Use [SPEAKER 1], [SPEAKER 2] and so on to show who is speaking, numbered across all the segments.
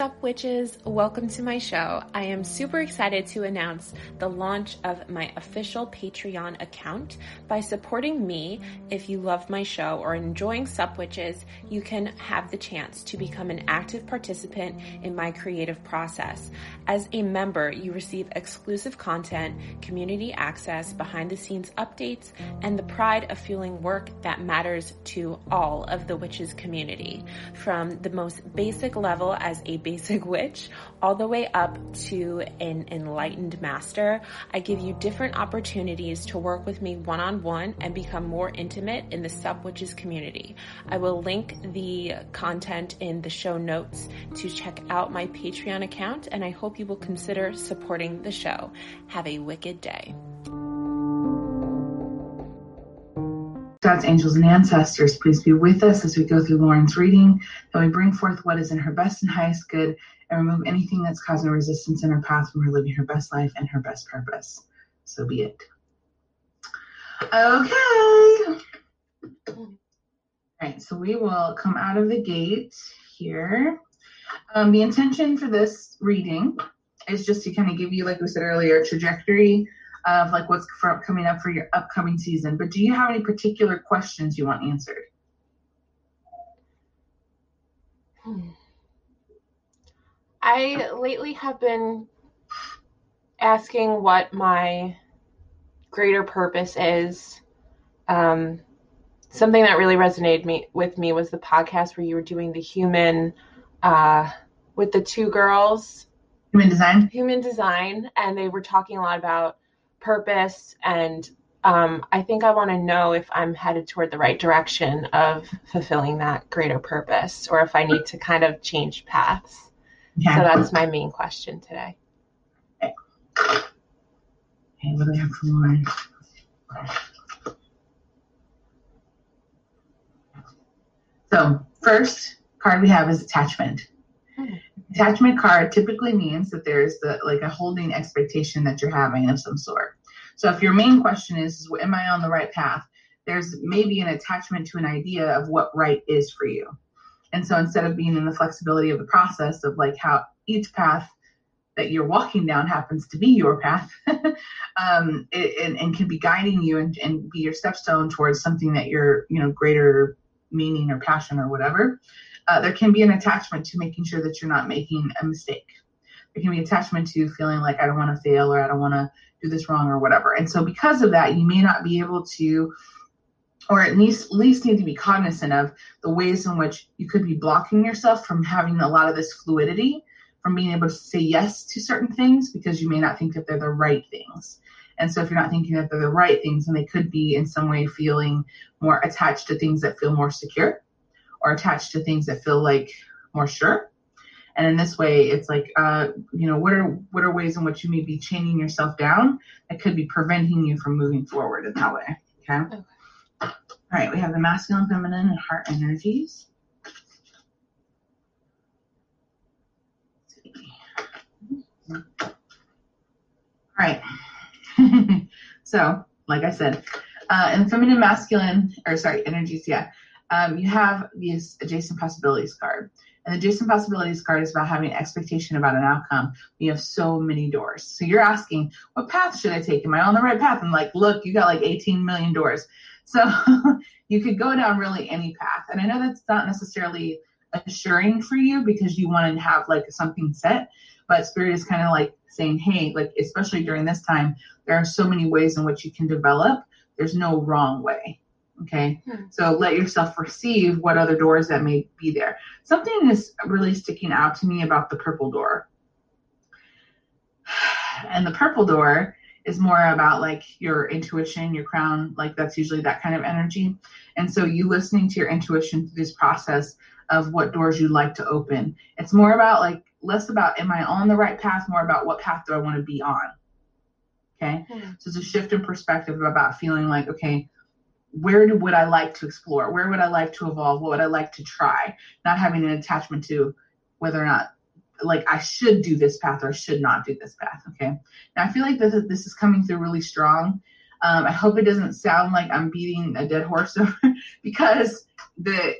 [SPEAKER 1] up, witches? Welcome to my show. I am super excited to announce the launch of my official Patreon account. By supporting me, if you love my show or enjoying Sup Witches, you can have the chance to become an active participant in my creative process. As a member, you receive exclusive content, community access, behind the scenes updates, and the pride of fueling work that matters to all of the witches community. From the most basic level as a basic witch all the way up to an enlightened master. I give you different opportunities to work with me one on one and become more intimate in the Sup Witches community. I will link the content in the show notes to check out my Patreon account and I hope you will consider supporting the show. Have a wicked day.
[SPEAKER 2] God's angels and ancestors, please be with us as we go through Lauren's reading, that we bring forth what is in her best and highest good, and remove anything that's causing resistance in her path from her living her best life and her best purpose. So be it. Okay. All right, so we will come out of the gate here. Um, the intention for this reading is just to kind of give you, like we said earlier, trajectory of like what's for, coming up for your upcoming season. But do you have any particular questions you want answered?
[SPEAKER 1] Hmm. I lately have been asking what my greater purpose is. Um, something that really resonated me with me was the podcast where you were doing the human uh, with the two girls.
[SPEAKER 2] Human design.
[SPEAKER 1] Human design, and they were talking a lot about purpose and um, I think I want to know if I'm headed toward the right direction of fulfilling that greater purpose or if I need to kind of change paths. So that's my main question today.
[SPEAKER 2] Okay, what do I have for Lauren? So, first card we have is attachment. Attachment card typically means that there's the like a holding expectation that you're having of some sort. So if your main question is, is am I on the right path? There's maybe an attachment to an idea of what right is for you. And so instead of being in the flexibility of the process of like how each path that you're walking down happens to be your path um, it, and, and, can be guiding you and, and be your stepstone towards something that you're, you know, greater meaning or passion or whatever, uh, there can be an attachment to making sure that you're not making a mistake. There can be attachment to feeling like I don't want to fail or I don't want to do this wrong or whatever. And so because of that, you may not be able to or at least least need to be cognizant of the ways in which you could be blocking yourself from having a lot of this fluidity from being able to say yes to certain things because you may not think that they're the right things. And so if you're not thinking that they're the right things, then they could be in some way feeling more attached to things that feel more secure or attached to things that feel like more sure. And in this way, it's like, uh, you know, what are what are ways in which you may be chaining yourself down that could be preventing you from moving forward in that way. Okay. okay. All right, we have the masculine, feminine, and heart energies. All right. so, like I said, uh, in feminine, masculine, or sorry, energies, yeah, um, you have these adjacent possibilities card. And the adjacent possibilities card is about having expectation about an outcome. You have so many doors. So you're asking, what path should I take? Am I on the right path? And like, look, you got like 18 million doors. So you could go down really any path. And I know that's not necessarily assuring for you because you want to have like something set, but spirit is kind of like saying, hey, like especially during this time, there are so many ways in which you can develop. There's no wrong way. Okay. Hmm. So let yourself receive what other doors that may be there. Something is really sticking out to me about the purple door. And the purple door is more about like your intuition, your crown, like that's usually that kind of energy. And so you listening to your intuition through this process of what doors you'd like to open. It's more about like less about am I on the right path, more about what path do I want to be on. Okay. Hmm. So it's a shift in perspective about feeling like, okay, where would I like to explore? Where would I like to evolve? What would I like to try? Not having an attachment to whether or not like I should do this path or I should not do this path. Okay. Now I feel like this is, this is coming through really strong. Um, I hope it doesn't sound like I'm beating a dead horse over because the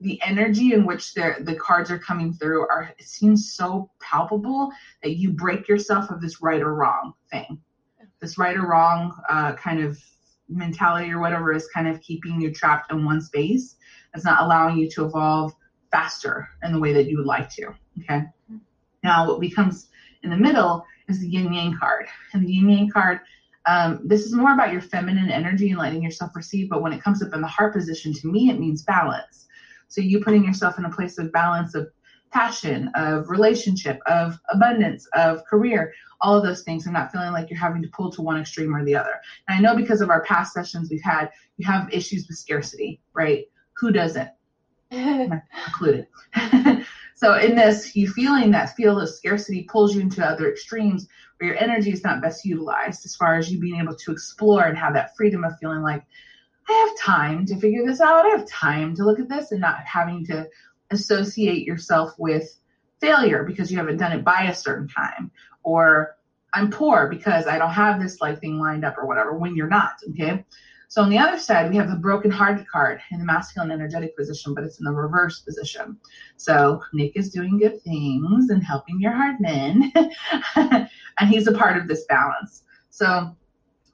[SPEAKER 2] the energy in which the cards are coming through are it seems so palpable that you break yourself of this right or wrong thing this right or wrong uh, kind of mentality or whatever is kind of keeping you trapped in one space it's not allowing you to evolve faster in the way that you would like to okay? Now what becomes in the middle is the yin yang card. And the yin yang card um, this is more about your feminine energy and letting yourself receive but when it comes up in the heart position to me it means balance. So you putting yourself in a place of balance of passion, of relationship, of abundance, of career, all of those things, and not feeling like you're having to pull to one extreme or the other. And I know because of our past sessions we've had, you have issues with scarcity, right? Who doesn't? included. so in this, you feeling that field of scarcity pulls you into other extremes where your energy is not best utilized as far as you being able to explore and have that freedom of feeling like I have time to figure this out. I have time to look at this and not having to associate yourself with failure because you haven't done it by a certain time or I'm poor because I don't have this like thing lined up or whatever when you're not. Okay. So on the other side, we have the broken hearted card in the masculine energetic position, but it's in the reverse position. So Nick is doing good things and helping your hard men, and he's a part of this balance. So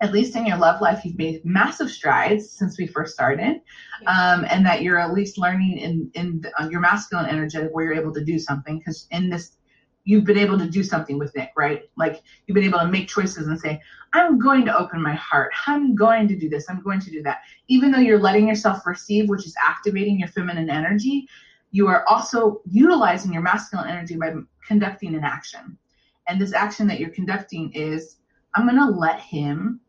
[SPEAKER 2] at least in your love life, you've made massive strides since we first started, um, and that you're at least learning in in the, your masculine energetic where you're able to do something. Because in this, you've been able to do something with Nick, right? Like you've been able to make choices and say, "I'm going to open my heart. I'm going to do this. I'm going to do that." Even though you're letting yourself receive, which is activating your feminine energy, you are also utilizing your masculine energy by conducting an action. And this action that you're conducting is, I'm going to let him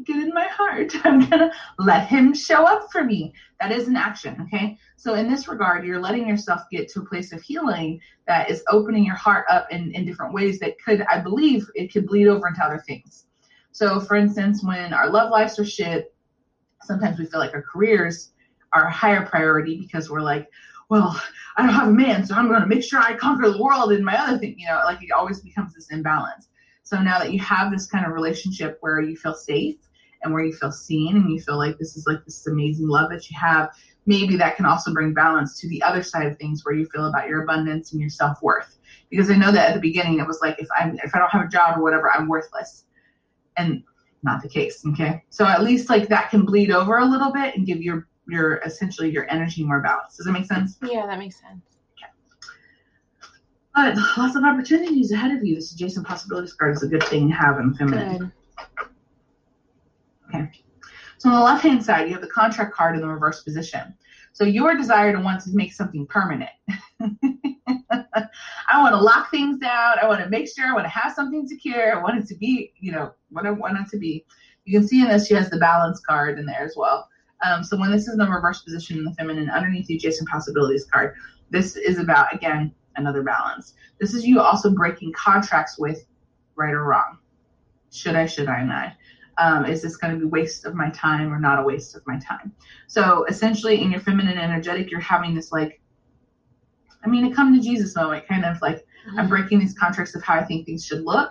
[SPEAKER 2] get in my heart. I'm gonna let him show up for me. That is an action, okay? So in this regard, you're letting yourself get to a place of healing that is opening your heart up in, in different ways that could, I believe, it could bleed over into other things. So for instance, when our love lives are shit, sometimes we feel like our careers are a higher priority because we're like, well, I don't have a man, so I'm going to make sure I conquer the world and my other thing, you know, like it always becomes this imbalance. So now that you have this kind of relationship where you feel safe and where you feel seen and you feel like this is like this amazing love that you have, maybe that can also bring balance to the other side of things where you feel about your abundance and your self worth. Because I know that at the beginning it was like if I'm if I don't have a job or whatever, I'm worthless. And not the case. Okay. So at least like that can bleed over a little bit and give your your essentially your energy more balance. Does that make sense?
[SPEAKER 1] Yeah, that makes sense.
[SPEAKER 2] But lots of opportunities ahead of you. This adjacent possibilities card is a good thing to have in the feminine. Good. Okay. So on the left hand side, you have the contract card in the reverse position. So your desire to want to make something permanent. I want to lock things down. I want to make sure. I want to have something secure. I want it to be, you know, what I want it to be. You can see in this, she has the balance card in there as well. Um, so when this is in the reverse position in the feminine, underneath the adjacent possibilities card, this is about, again, another balance. This is you also breaking contracts with right or wrong. Should I, should I not? Um, is this going to be waste of my time or not a waste of my time? So essentially, in your feminine energetic, you're having this like, I mean, a come to Jesus moment, kind of like mm-hmm. I'm breaking these contracts of how I think things should look,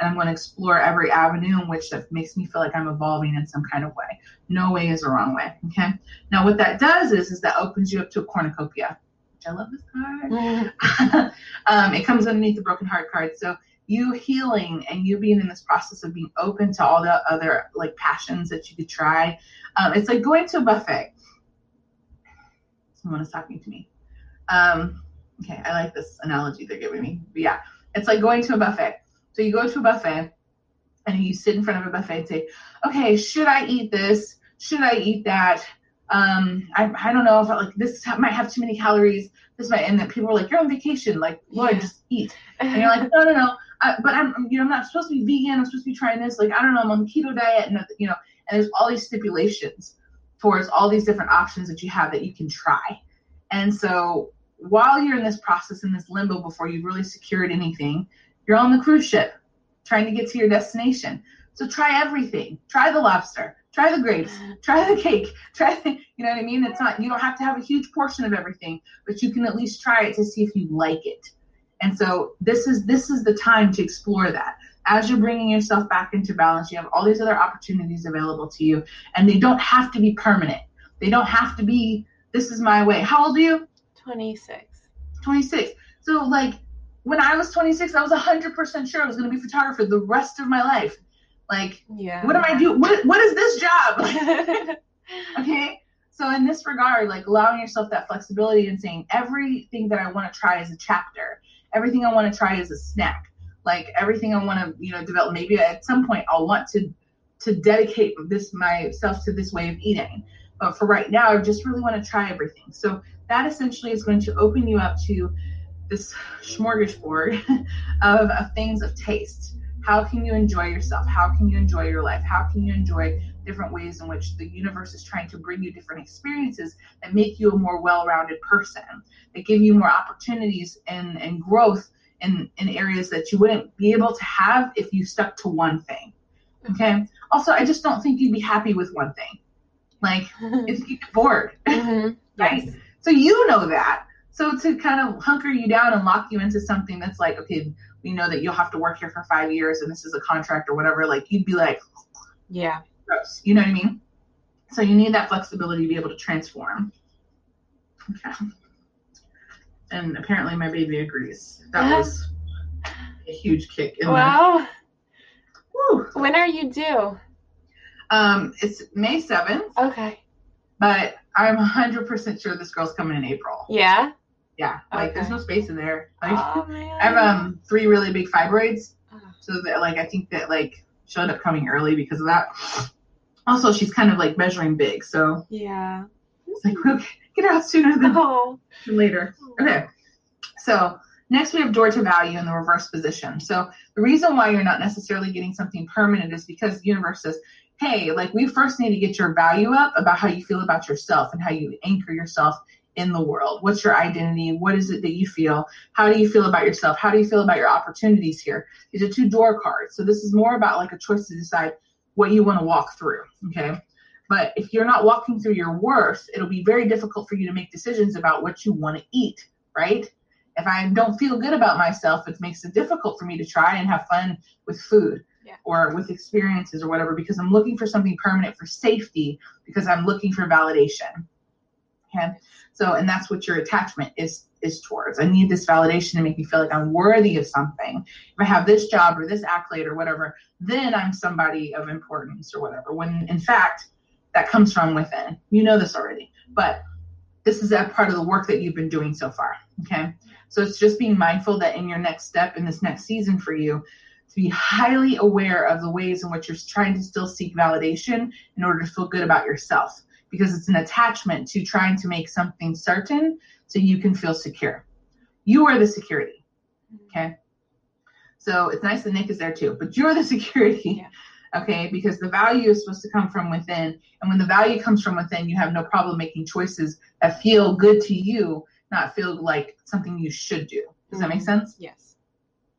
[SPEAKER 2] and I'm going to explore every avenue in which that makes me feel like I'm evolving in some kind of way. No way is a wrong way. Okay. Now, what that does is, is that opens you up to a cornucopia. I love this card. Mm-hmm. um, it comes underneath the broken heart card. So you healing and you being in this process of being open to all the other like passions that you could try. Um, it's like going to a buffet. Someone is talking to me. Um, okay, I like this analogy they're giving me. But yeah, it's like going to a buffet. So you go to a buffet and you sit in front of a buffet and say, okay, should I eat this? Should I eat that? Um, I, I don't know if I, like this might have too many calories. This might, and then people are like, you're on vacation. Like, Lord, yeah. just eat. And you're like, no, no, no. I, but I'm, you know, I'm not supposed to be vegan. I'm supposed to be trying this. Like, I don't know. I'm on the keto diet, and you know, and there's all these stipulations towards all these different options that you have that you can try. And so while you're in this process in this limbo before you've really secured anything, you're on the cruise ship trying to get to your destination. So try everything. Try the lobster. Try the grapes. Try the cake. Try the, you know what I mean? It's not you don't have to have a huge portion of everything, but you can at least try it to see if you like it. And so this is this is the time to explore that. As you're bringing yourself back into balance, you have all these other opportunities available to you, and they don't have to be permanent. They don't have to be this is my way. How old are you?
[SPEAKER 1] 26.
[SPEAKER 2] 26. So like when I was 26, I was 100% sure I was going to be a photographer the rest of my life. Like,
[SPEAKER 1] Yeah.
[SPEAKER 2] what am I doing? What, what is this job? okay. So in this regard, like allowing yourself that flexibility and saying everything that I want to try is a chapter. Everything I want to try is a snack. Like everything I want to, you know, develop. Maybe at some point I'll want to to dedicate this myself to this way of eating. But for right now, I just really want to try everything. So that essentially is going to open you up to this smorgasbord of, of things of taste. How can you enjoy yourself? How can you enjoy your life? How can you enjoy different ways in which the universe is trying to bring you different experiences that make you a more well-rounded person, that give you more opportunities and, and growth in, in areas that you wouldn't be able to have if you stuck to one thing. Okay. Also, I just don't think you'd be happy with one thing. Like, if you get bored,
[SPEAKER 1] Mhm.
[SPEAKER 2] right?
[SPEAKER 1] Yes.
[SPEAKER 2] So you know that. So to kind of hunker you down and lock you into something that's like, okay, we know that you'll have to work here for five years and this is a contract or whatever, like you'd be like,
[SPEAKER 1] Yeah.
[SPEAKER 2] gross. You know what I mean? So you need that flexibility to be able to transform. Okay. And apparently my baby agrees. That was a huge kick in
[SPEAKER 1] Wow.
[SPEAKER 2] woo.
[SPEAKER 1] When are you due?
[SPEAKER 2] Um, it's May 7th,
[SPEAKER 1] Okay.
[SPEAKER 2] but I'm 100% sure this girl's coming in April.
[SPEAKER 1] Yeah.
[SPEAKER 2] Yeah, like there's no space in there. Like
[SPEAKER 1] Oh.
[SPEAKER 2] I have um three really big fibroids,
[SPEAKER 1] Oh.
[SPEAKER 2] so that like I think that like she'll end up coming early because of that. Also, she's kind of like measuring big, so
[SPEAKER 1] Yeah.
[SPEAKER 2] it's like okay, get out sooner than
[SPEAKER 1] Oh.
[SPEAKER 2] later. Okay, so next we have door to value in the reverse position. So the reason why you're not necessarily getting something permanent is because the universe says, hey, like we first need to get your value up about how you feel about yourself and how you anchor yourself in the world. What's your identity? What is it that you feel? How do you feel about yourself? How do you feel about your opportunities here? These are two door cards. So this is more about like a choice to decide what you want to walk through. Okay. But if you're not walking through your worth, it'll be very difficult for you to make decisions about what you want to eat, right? If I don't feel good about myself, it makes it difficult for me to try and have fun with food
[SPEAKER 1] Yeah.
[SPEAKER 2] or with experiences or whatever because I'm looking for something permanent for safety because I'm looking for validation. So, and that's what your attachment is is towards. I need this validation to make me feel like I'm worthy of something. If I have this job or this accolade or whatever, then I'm somebody of importance or whatever. When in fact, that comes from within. You know this already, but this is that part of the work that you've been doing so far. Okay. So it's just being mindful that in your next step in this next season for you, to be highly aware of the ways in which you're trying to still seek validation in order to feel good about yourself because it's an attachment to trying to make something certain so you can feel secure. You are the security. Okay. So it's nice that Nick is there too, but you're the security. Okay. Because the value is supposed to come from within. And when the value comes from within, you have no problem making choices that feel good to you, not feel like something you should do. Does that make mm-hmm. sense?
[SPEAKER 1] Yes.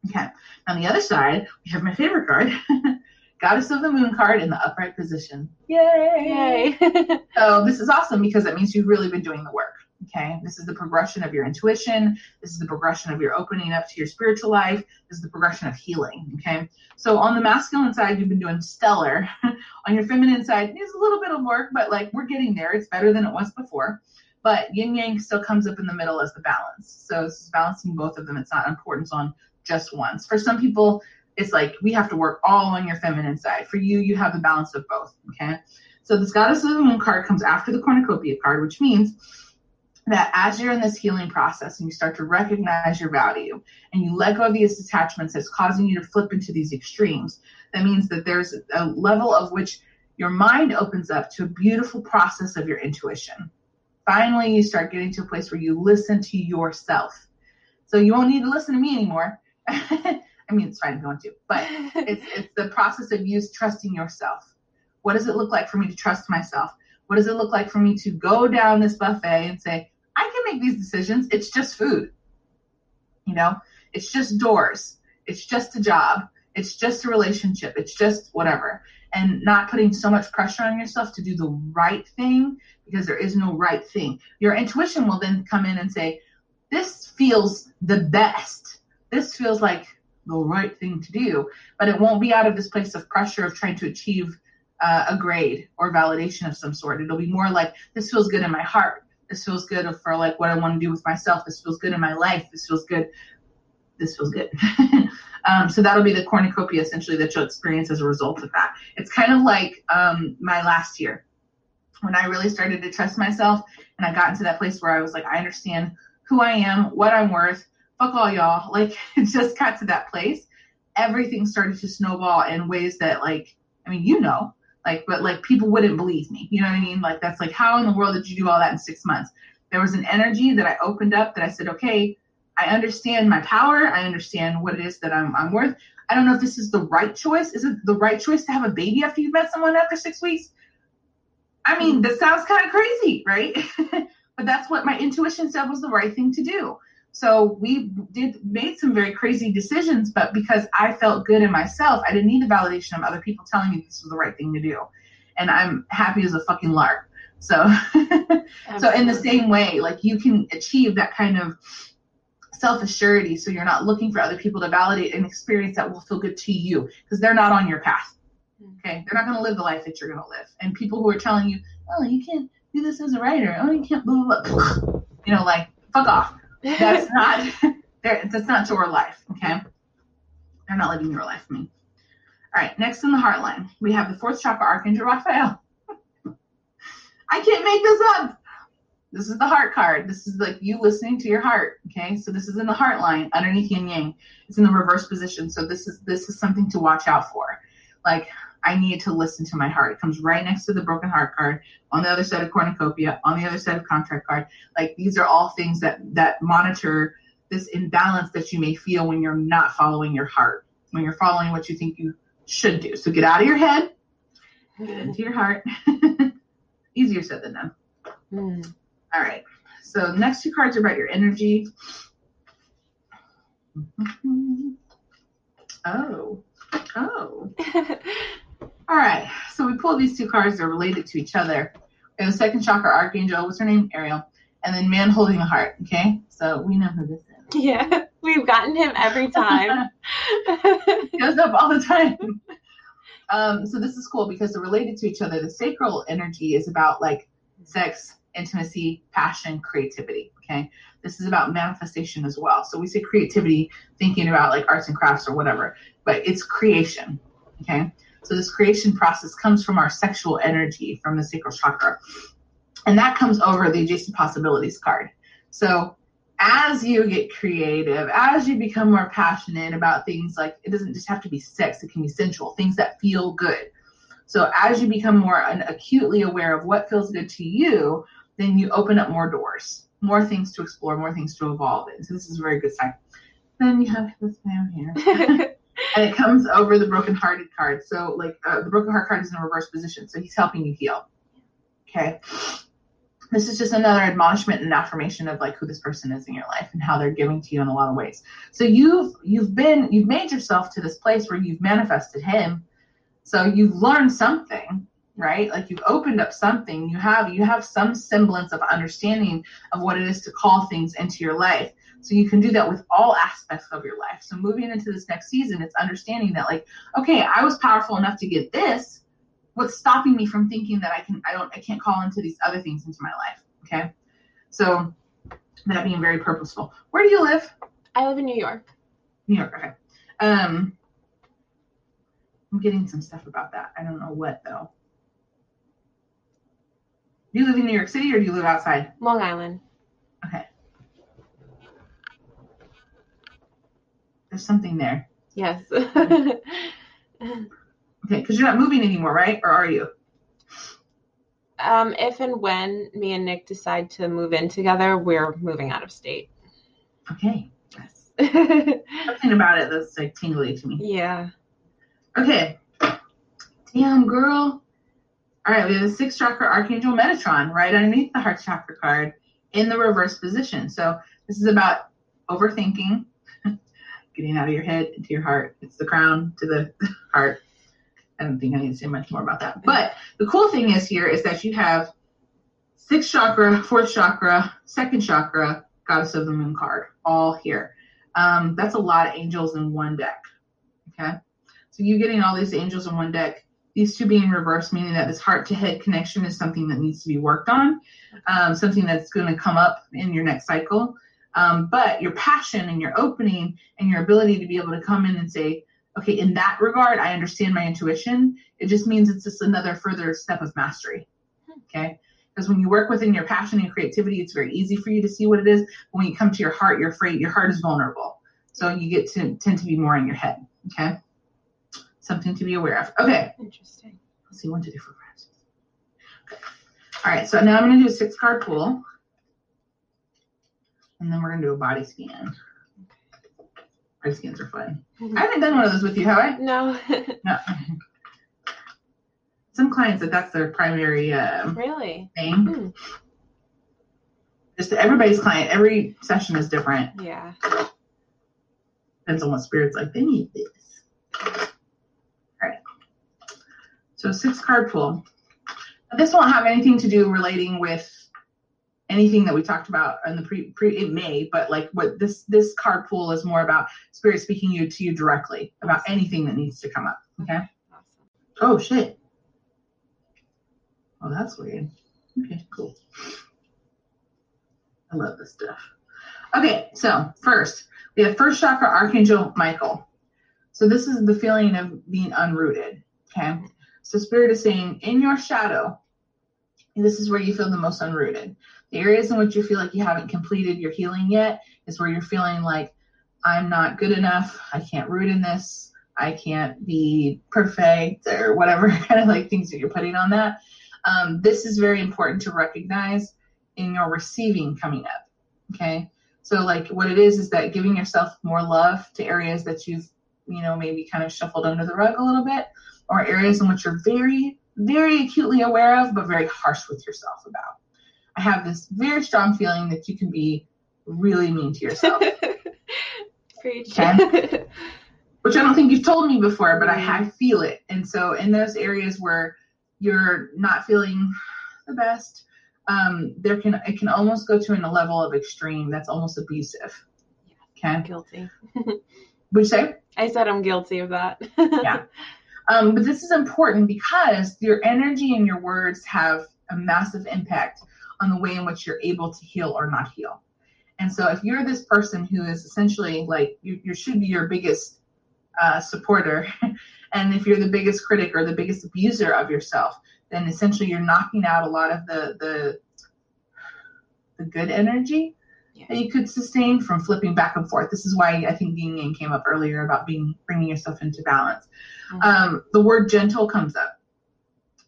[SPEAKER 2] Okay. On the other side, we have my favorite card, Goddess of the Moon card in the upright position. Yay!
[SPEAKER 1] Yay.
[SPEAKER 2] So this is awesome because that means you've really been doing the work. Okay. This is the progression of your intuition. This is the progression of your opening up to your spiritual life. This is the progression of healing. Okay. So on the masculine side, you've been doing stellar. on your feminine side, it's a little bit of work, but like we're getting there. It's better than it was before. But yin yang still comes up in the middle as the balance. So this is balancing both of them. It's not importance on just once. For some people, it's like we have to work all on your feminine side. For you, you have the balance of both. Okay. So this goddess of the moon card comes after the cornucopia card, which means that as you're in this healing process and you start to recognize your value and you let go of these attachments that's causing you to flip into these extremes, that means that there's a level of which your mind opens up to a beautiful process of your intuition. Finally, you start getting to a place where you listen to yourself. So you won't need to listen to me anymore. I mean, it's fine if you want to, but it's it's the process of you trusting yourself. What does it look like for me to trust myself? What does it look like for me to go down this buffet and say, I can make these decisions. It's just food. You know, it's just doors. It's just a job. It's just a relationship. It's just whatever. And not putting so much pressure on yourself to do the right thing because there is no right thing. Your intuition will then come in and say, This feels the best. This feels like the right thing to do. But it won't be out of this place of pressure of trying to achieve uh, a grade or validation of some sort. It'll be more like, This feels good in my heart This feels good for like what I want to do with myself. This feels good in my life. This feels good. This feels good. um, so that'll be the cornucopia essentially that you'll experience as a result of that. It's kind of like um, my last year when I really started to trust myself and I got into that place where I was like, I understand who I am, what I'm worth. Fuck all y'all. Like it just got to that place. Everything started to snowball in ways that like, I mean, you know, like, but like people wouldn't believe me. You know what I mean? Like that's like, how in the world did you do all that in six months? There was an energy that I opened up that I said, okay, I understand my power. I understand what it is that I'm, I'm worth. I don't know if this is the right choice. Is it the right choice to have a baby after you've met someone after six weeks? I mean, that sounds kind of crazy, right? but that's what my intuition said was the right thing to do. So we did made some very crazy decisions, but because I felt good in myself, I didn't need the validation of other people telling me this was the right thing to do. And I'm happy as a fucking lark. So so in the same way, like you can achieve that kind of self-assurity so you're not looking for other people to validate an experience that will feel good to you because they're not on your path. Hmm. Okay, they're not going to live the life that you're going to live. And people who are telling you, oh, you can't do this as a writer. Oh, you can't blah blah blah. You know, like fuck off. That's not. That's not your life. Okay, they're not living your life. Me. All right. Next in the heart line, we have the fourth chakra archangel Raphael. I can't make this up. This is the heart card. This is like you listening to your heart. Okay, so this is in the heart line underneath yin yang. It's in the reverse position. So this is this is something to watch out for. Like I need to listen to my heart. It comes right next to the broken heart card, on the other side of cornucopia, on the other side of contract card. Like these are all things that that monitor this imbalance that you may feel when you're not following your heart, when you're following what you think you should do. So get out of your head, get into your heart. Easier said than done. Mm. All right. So next two cards are about your energy. Oh. Oh. All right, so we pulled these two cards. They're related to each other. And the second chakra archangel, what's her name? Ariel. And then man holding a heart. Okay, so we know who this is.
[SPEAKER 1] Yeah, we've gotten him every time.
[SPEAKER 2] goes up all the time. Um, so this is cool because they're related to each other. The sacral energy is about like sex, intimacy, passion, creativity. Okay, this is about manifestation as well. So we say creativity, thinking about like arts and crafts or whatever, but it's creation. Okay, so this creation process comes from our sexual energy from the sacral chakra. And that comes over the adjacent possibilities card. So as you get creative, as you become more passionate about things like it doesn't just have to be sex, it can be sensual, things that feel good. So as you become more acutely aware of what feels good to you, then you open up more doors, more things to explore, more things to evolve in. So this is a very good sign. Then you have this man here. and it comes over the broken hearted card. So like uh, the broken heart card is in a reverse position, so he's helping you heal. Okay. This is just another admonishment and affirmation of like who this person is in your life and how they're giving to you in a lot of ways. So you've you've been you've made yourself to this place where you've manifested him. So you've learned something, right? Like you've opened up something. You have you have some semblance of understanding of what it is to call things into your life. So you can do that with all aspects of your life. So moving into this next season, it's understanding that like, okay, I was powerful enough to get this. What's stopping me from thinking that I can I don't I can't call into these other things into my life. Okay. So that being very purposeful. Where do you live?
[SPEAKER 1] I live in New York.
[SPEAKER 2] New York, okay. Um I'm getting some stuff about that. I don't know what though. Do you live in New York City or do you live outside?
[SPEAKER 1] Long Island.
[SPEAKER 2] Okay. There's something there.
[SPEAKER 1] Yes.
[SPEAKER 2] okay, because you're not moving anymore, right? Or are you?
[SPEAKER 1] Um, if and when me and Nick decide to move in together, we're moving out of state.
[SPEAKER 2] Okay. Yes. something about it that's like tingly to me.
[SPEAKER 1] Yeah.
[SPEAKER 2] Okay. Damn, girl. All right, we have the sixth chakra archangel Metatron right underneath the heart chakra card in the reverse position. So this is about overthinking, getting out of your head into your heart. It's the crown to the heart. I don't think I need to say much more about that. But the cool thing is here is that you have sixth chakra, fourth chakra, second chakra, goddess of the moon card, all here. Um, that's a lot of angels in one deck. Okay. So you getting all these angels in one deck these two being reversed, meaning that this heart to head connection is something that needs to be worked on, um, something that's going to come up in your next cycle. Um, but your passion and your opening and your ability to be able to come in and say, okay, in that regard, I understand my intuition. It just means it's just another further step of mastery. Okay. Because when you work within your passion and creativity, it's very easy for you to see what it is. But when you come to your heart, you're afraid, your heart is vulnerable. So you get to tend to be more in your head. Okay. Something to be aware of. Okay.
[SPEAKER 1] Interesting.
[SPEAKER 2] Let's see, one, two, three, four, five, six. Okay. All right. So now I'm going to do a six card pull. And then we're going to do a body scan. Body scans are fun. I haven't done one of those with you, have I?
[SPEAKER 1] No.
[SPEAKER 2] No. Some clients that that's their primary uh,
[SPEAKER 1] really?
[SPEAKER 2] thing.
[SPEAKER 1] Hmm.
[SPEAKER 2] Just everybody's client. Every session is different.
[SPEAKER 1] Yeah.
[SPEAKER 2] Depends on what spirit's like. They need this. All right. So six card pool. This won't have anything to do relating with anything that we talked about in the pre pre it may, but like what this this card pull is more about spirit speaking you to you directly about anything that needs to come up. Okay.
[SPEAKER 1] Awesome.
[SPEAKER 2] Oh shit. Oh, that's weird. Okay, cool. I love this stuff. Okay, so first we have first chakra Archangel Michael. So this is the feeling of being unrooted. Okay. So spirit is saying in your shadow, this is where you feel the most unrooted. The areas in which you feel like you haven't completed your healing yet is where you're feeling like I'm not good enough. I can't root in this. I can't be perfect or whatever kind of like things that you're putting on that. Um, this is very important to recognize in your receiving coming up. Okay. So like what it is is that giving yourself more love to areas that you've, you know, maybe kind of shuffled under the rug a little bit, or areas in which you're very, very acutely aware of, but very harsh with yourself about. I have this very strong feeling that you can be really mean to yourself.
[SPEAKER 1] Preach.
[SPEAKER 2] Okay. which I don't think you've told me before, but I, I feel it. And so in those areas where you're not feeling the best, um, there can it can almost go to a level of extreme that's almost abusive. Okay.
[SPEAKER 1] guilty.
[SPEAKER 2] Would you say?
[SPEAKER 1] I said I'm guilty of that.
[SPEAKER 2] Yeah. Um, but this is important because your energy and your words have a massive impact on the way in which you're able to heal or not heal. And so if you're this person who is essentially like you, you should be your biggest uh, supporter, and if you're the biggest critic or the biggest abuser of yourself, then essentially you're knocking out a lot of the the the good energy That you could sustain from flipping back and forth. This is why I think yin yang came up earlier about being bringing yourself into balance.
[SPEAKER 1] Mhm.
[SPEAKER 2] Um, the word gentle comes up,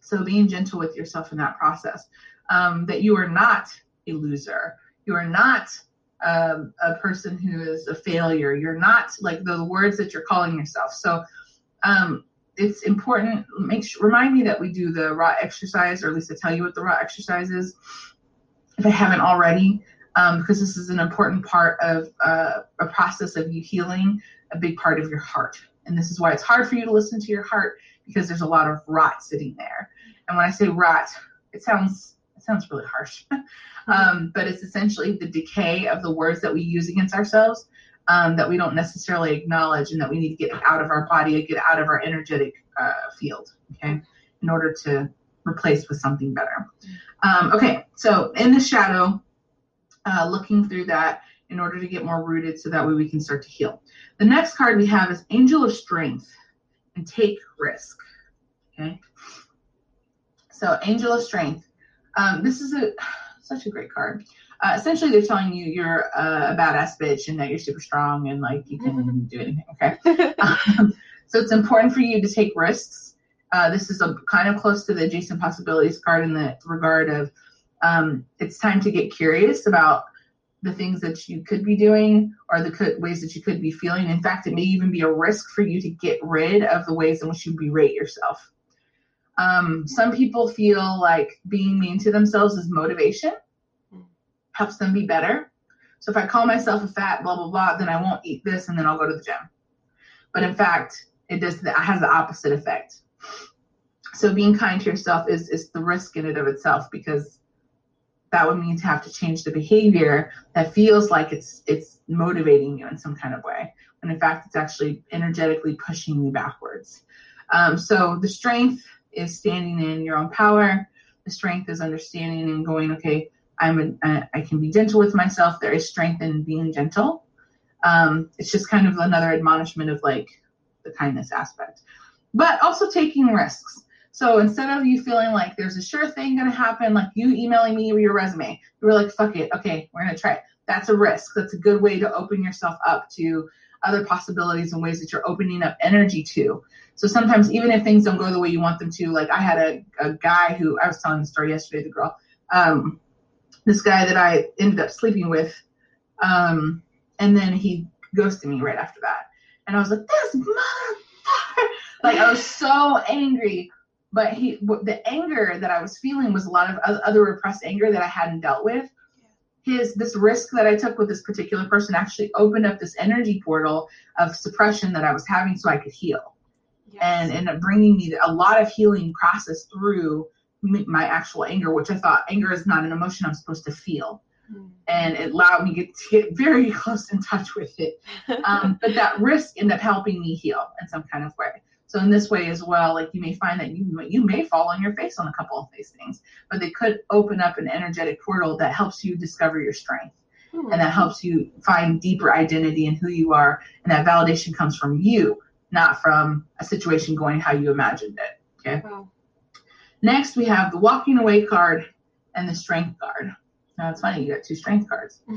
[SPEAKER 2] so being gentle with yourself in that process. Um, that you are not a loser. You are not um, a person who is a failure. You're not like the words that you're calling yourself. So um, it's important. Make sure, remind me that we do the raw exercise, or at least I tell you what the raw exercise is, if I haven't already, um, because this is an important part of uh, a process of you healing a big part of your heart. And this is why it's hard for you to listen to your heart because there's a lot of rot sitting there. And when I say rot, it sounds it sounds really harsh, um, but it's essentially the decay of the words that we use against ourselves um, that we don't necessarily acknowledge and that we need to get out of our body, get out of our energetic uh, field, okay, in order to replace with something better. Um, okay, so in the shadow, uh, looking through that in order to get more rooted so that way we can start to heal. The next card we have is Angel of Strength and Take Risk. Okay. So Angel of Strength. Um, this is a such a great card. Uh, essentially, they're telling you you're uh, a badass bitch and that you're super strong and like you can do anything. Okay. Um, so it's important for you to take risks. Uh, this is a kind of close to the adjacent possibilities card in the regard of um, it's time to get curious about the things that you could be doing or the could, ways that you could be feeling. In fact, it may even be a risk for you to get rid of the ways in which you berate yourself. Um, some people feel like being mean to themselves is motivation, helps them be better. So if I call myself a fat, blah, blah, blah, then I won't eat this and then I'll go to the gym. But in fact, it does that has the opposite effect. So being kind to yourself is is the risk in it of itself because that would mean to have to change the behavior that feels like it's it's motivating you in some kind of way when in fact it's actually energetically pushing you backwards um, so the strength is standing in your own power. The strength is understanding and going, okay, I'm I can be gentle with myself. There is strength in being gentle. Um, it's just kind of another admonishment of like the kindness aspect, but also taking risks. So instead of you feeling like there's a sure thing going to happen, like you emailing me your resume, you were like, fuck it. Okay, we're going to try it. That's a risk. That's a good way to open yourself up to other possibilities and ways that you're opening up energy to. So sometimes, even if things don't go the way you want them to, like I had a, a guy who I was telling the story yesterday, the girl, um, this guy that I ended up sleeping with, um, and then he ghosted me right after that. And I was like, this motherfucker. Like I was so angry but he the anger that i was feeling was a lot of other repressed anger that i hadn't dealt with. His this risk that i took with this particular person actually opened up this energy portal of suppression that i was having so i could heal. Yes. and ended up bringing me a lot of healing process through my actual anger which i thought anger is not an emotion i'm supposed to feel. Mm. and it allowed me to get very close in touch with it. Um, but that risk ended up helping me heal in some kind of way so in this way as well, like you may find that you you may fall on your face on a couple of these things, but they could open up an energetic portal that helps you discover your strength. Hmm. And that helps you find deeper identity in who you are. And that validation comes from you, not from a situation going how you imagined it. Okay. Wow. Next, we have the walking away card and the strength card. Now it's funny, you got two strength cards.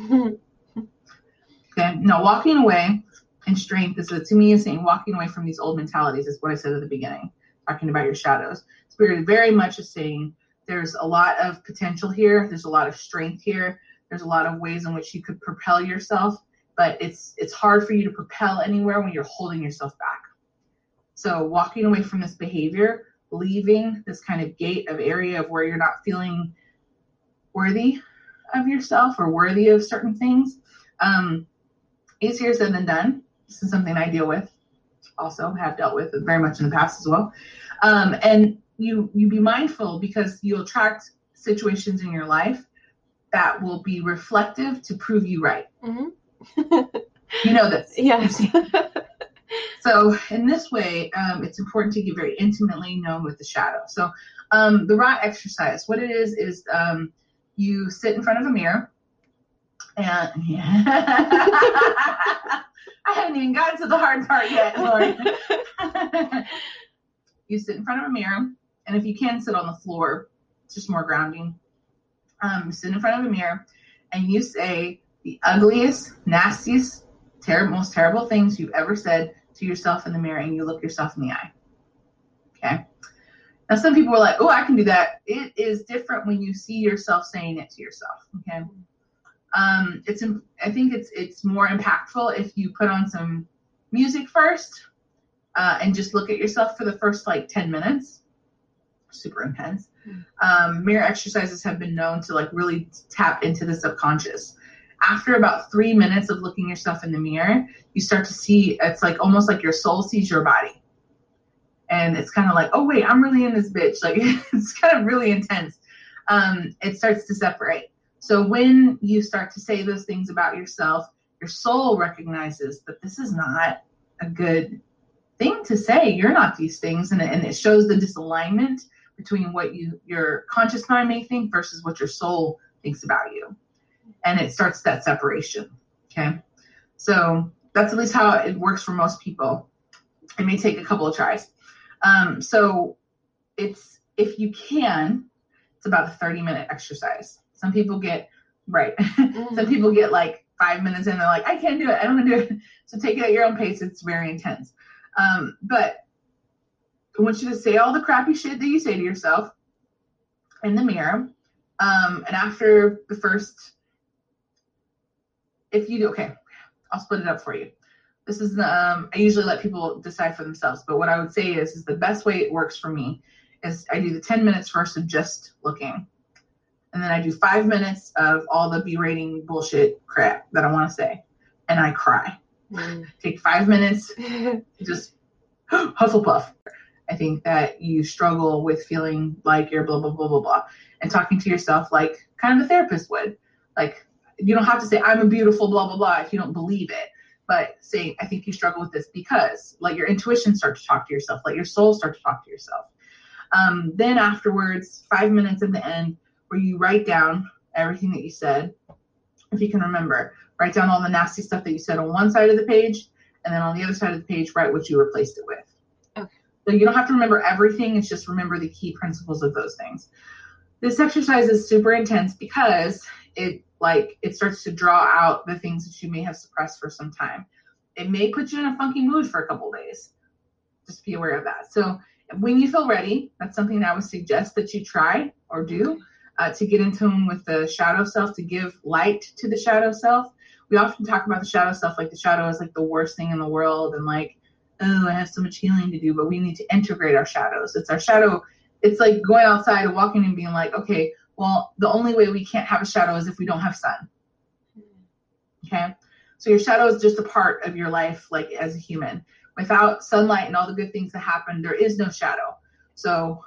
[SPEAKER 2] okay. Now, walking away and strength is to me is saying walking away from these old mentalities is what I said at the beginning, talking about your shadows. Spirit very much is saying there's a lot of potential here, there's a lot of strength here, there's a lot of ways in which you could propel yourself, but it's it's hard for you to propel anywhere when you're holding yourself back. So walking away from this behavior, leaving this kind of gate of area of where you're not feeling worthy of yourself or worthy of certain things. Um, easier said than done this is something I deal with, also have dealt with very much in the past as well. Um, and you you be mindful because you'll attract situations in your life that will be reflective to prove you right. Mm-hmm. you know this.
[SPEAKER 1] Yes.
[SPEAKER 2] so in this way, um, it's important to get very intimately known with the shadow. So um, the Ra exercise, what it is is um, you sit in front of a mirror and yeah. I haven't even gotten to the hard part yet, you sit in front of a mirror, and if you can sit on the floor, it's just more grounding. Um, sit in front of a mirror, and you say the ugliest, nastiest, most terrible things you've ever said to yourself in the mirror, and you look yourself in the eye. Okay. Now, some people are like, "Oh, I can do that." It is different when you see yourself saying it to yourself. Okay um, it's I think it's it's more impactful if you put on some music first uh, and just look at yourself for the first like 10 minutes. Super intense. Hmm. Um, mirror exercises have been known to like really tap into the subconscious. After about three minutes of looking yourself in the mirror, you start to see it's like almost like your soul sees your body. And it's kind of like, oh wait, I'm really in this bitch. Like it's kind of really intense. Um, it starts to separate so when you start to say those things about yourself, your soul recognizes that this is not a good thing to say. You're not these things, and, and it shows the disalignment between what you your conscious mind may think versus what your soul thinks about you, and it starts that separation. Okay, so that's at least how it works for most people. It may take a couple of tries. Um, so it's if you can, it's about a 30 minute exercise. Some people get right. Mm-hmm. Some people get like five minutes and they're like, I can't do it. I don't want to do it. So take it at your own pace. It's very intense. Um, but I want you to say all the crappy shit that you say to yourself in the mirror. Um, and after the first, if you do, okay, I'll split it up for you. This is, um, I usually let people decide for themselves, but what I would say is, is the best way it works for me is I do the 10 minutes first of just looking and then I do five minutes of all the berating bullshit crap that I want to say, and I cry. Mm. Take five minutes, just Hufflepuff. I think that you struggle with feeling like you're blah blah blah blah blah, and talking to yourself like kind of a therapist would. Like you don't have to say I'm a beautiful blah blah blah if you don't believe it, but saying I think you struggle with this because let your intuition start to talk to yourself, let your soul start to talk to yourself. Um, then afterwards, five minutes at the end, where you write down everything that you said, if you can remember. Write down all the nasty stuff that you said on one side of the page, and then on the other side of the page, write what you replaced it with.
[SPEAKER 1] Okay.
[SPEAKER 2] So you don't have to remember everything, it's just remember the key principles of those things. This exercise is super intense because it like it starts to draw out the things that you may have suppressed for some time. It may put you in a funky mood for a couple days. Just be aware of that. So when you feel ready, that's something that I would suggest that you try or do uh, to get in tune with the shadow self, to give light to the shadow self. We often talk about the shadow self like the shadow is like the worst thing in the world and like, oh, I have so much healing to do, but we need to integrate our shadows. It's our shadow. It's like going outside and walking and being like, okay, well, the only way we can't have a shadow is if we don't have sun. Okay. So your shadow is just a part of your life, like as a human. Without sunlight and all the good things that happen, there is no shadow. So,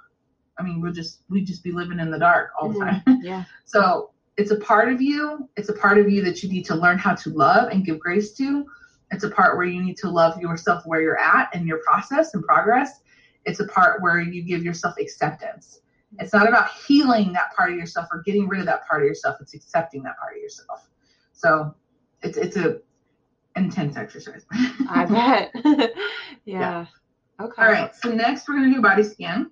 [SPEAKER 2] I mean, we'll just we just be living in the dark all the mm-hmm. time.
[SPEAKER 1] Yeah.
[SPEAKER 2] So it's a part of you. It's a part of you that you need to learn how to love and give grace to. It's a part where you need to love yourself where you're at in your process and progress. It's a part where you give yourself acceptance. It's not about healing that part of yourself or getting rid of that part of yourself. It's accepting that part of yourself. So it's it's a intense exercise.
[SPEAKER 1] I bet. yeah. Okay.
[SPEAKER 2] All right. So next we're gonna do body scan.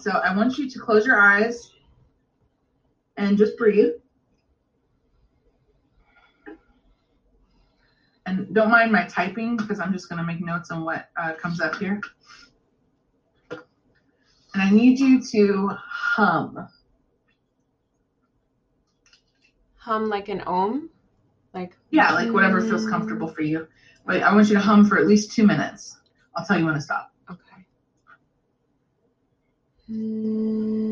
[SPEAKER 2] So I want you to close your eyes and just breathe. And don't mind my typing because I'm just gonna make notes on what uh, comes up here. And I need you to hum.
[SPEAKER 1] Hum like an ohm? Like
[SPEAKER 2] Yeah, like whatever feels comfortable for you. But I want you to hum for at least two minutes. I'll tell you when to stop.
[SPEAKER 1] Hmm.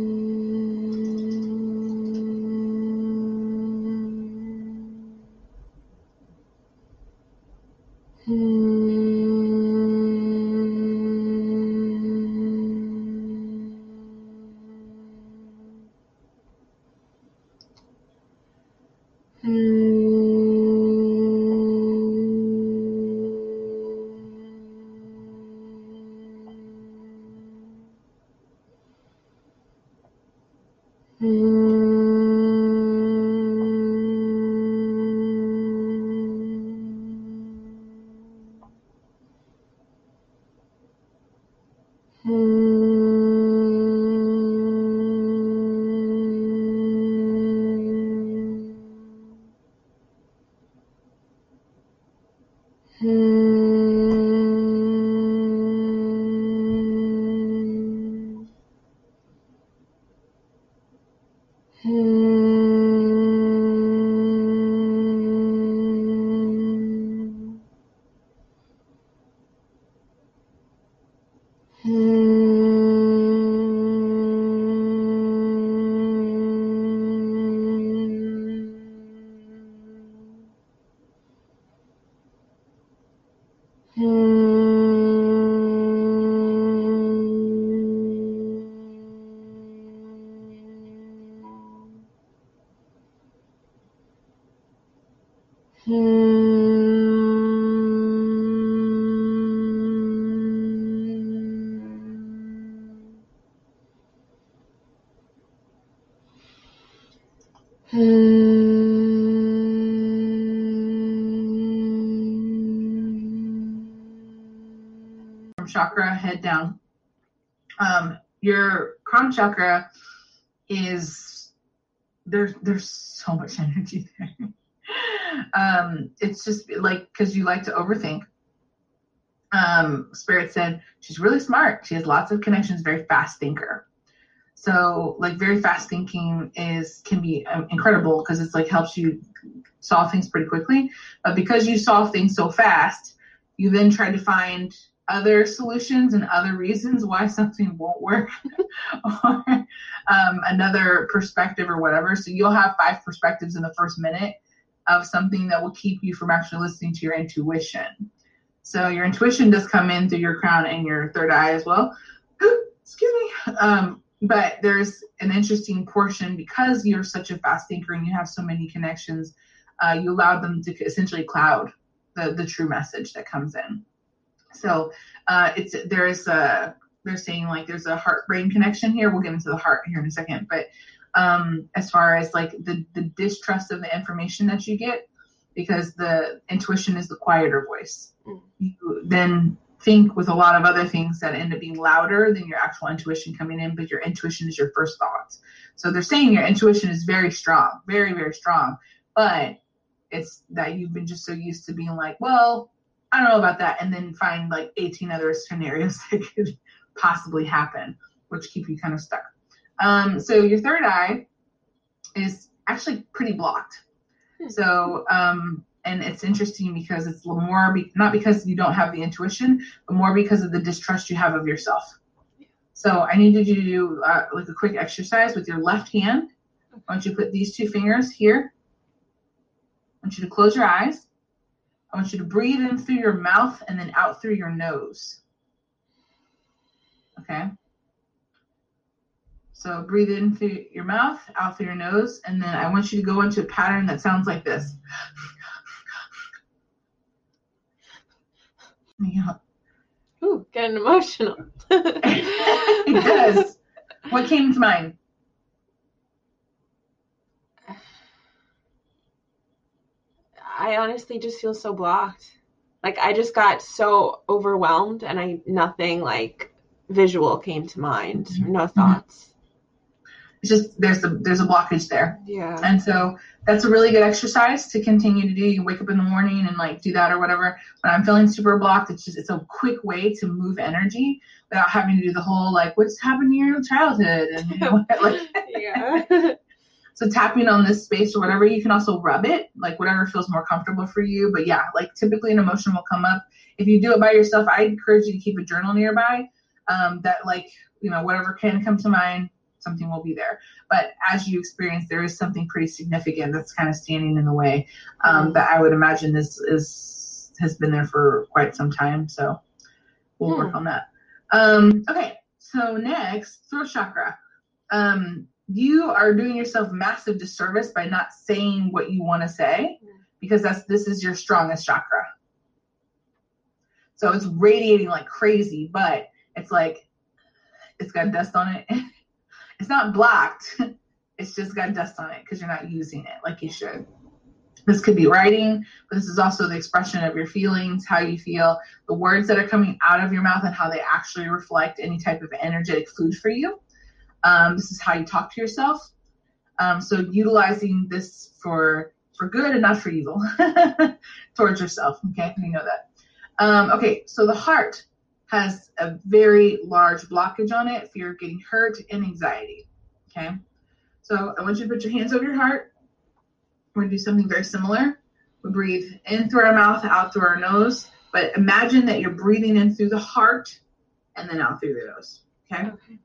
[SPEAKER 2] From chakra, head down. Um, your crown chakra is there's there's so much energy there. um, it's just like because you like to overthink. Um, Spirit said she's really smart. She has lots of connections. Very fast thinker. So like very fast thinking is can be um, incredible because it's like helps you solve things pretty quickly. But because you solve things so fast, you then try to find other solutions and other reasons why something won't work or um, another perspective or whatever. So you'll have five perspectives in the first minute of something that will keep you from actually listening to your intuition. So your intuition does come in through your crown and your third eye as well. Excuse me. Um, but there's an interesting portion because you're such a fast thinker and you have so many connections. Uh, you allow them to essentially cloud the the true message that comes in. So uh, it's there is a they're saying like there's a heart brain connection here. We'll get into the heart here in a second, but um, as far as like the the distrust of the information that you get, because the intuition is the quieter voice. Mm. You then think with a lot of other things that end up being louder than your actual intuition coming in, but your intuition is your first thoughts. So they're saying your intuition is very strong, very, very strong, but it's that you've been just so used to being like, well, I don't know about that, and then find like 18 other scenarios that could possibly happen, which keep you kind of stuck. Um, so your third eye is actually pretty blocked. Hmm. So, um, and it's interesting because it's more be- not because you don't have the intuition, but more because of the distrust you have of yourself. So I needed you to do uh, like a quick exercise with your left hand. I want you to put these two fingers here. I want you to close your eyes. I want you to breathe in through your mouth and then out through your nose. Okay. So breathe in through your mouth, out through your nose, and then I want you to go into a pattern that sounds like this.
[SPEAKER 1] Yeah. Ooh, getting emotional.
[SPEAKER 2] it does. What came to mind?
[SPEAKER 1] I honestly just feel so blocked. Like I just got so overwhelmed and I nothing like visual came to mind. Mm-hmm. No thoughts.
[SPEAKER 2] It's just there's a there's a blockage there.
[SPEAKER 1] Yeah.
[SPEAKER 2] And so that's a really good exercise to continue to do. You wake up in the morning and like do that or whatever. When I'm feeling super blocked, it's just it's a quick way to move energy without having to do the whole like what's happened in your childhood and you know, like yeah. so tapping on this space or whatever, you can also rub it, like whatever feels more comfortable for you. But yeah, like typically an emotion will come up. If you do it by yourself, I encourage you to keep a journal nearby. Um, that like you know whatever can come to mind something will be there. But as you experience, there is something pretty significant that's kind of standing in the way um, mm-hmm. that I would imagine this is has been there for quite some time. So we'll hmm. work on that. Um, okay, so next, throat chakra. Um, you are doing yourself massive disservice by not saying what you want to say because that's this is your strongest chakra. So it's radiating like crazy, but it's like it's got dust on it. It's not blocked. It's just got dust on it because you're not using it like you should. This could be writing, but this is also the expression of your feelings, how you feel, the words that are coming out of your mouth, and how they actually reflect any type of energetic food for you. Um, this is how you talk to yourself. Um, so utilizing this for for good and not for evil towards yourself. Okay, you know that. Um, okay, so the heart has a very large blockage on it, fear of getting hurt, and anxiety. Okay. So I want you to put your hands over your heart. We're to do something very similar. We breathe in through our mouth, out through our nose. But imagine that you're breathing in through the heart and then out through the nose. Okay. okay.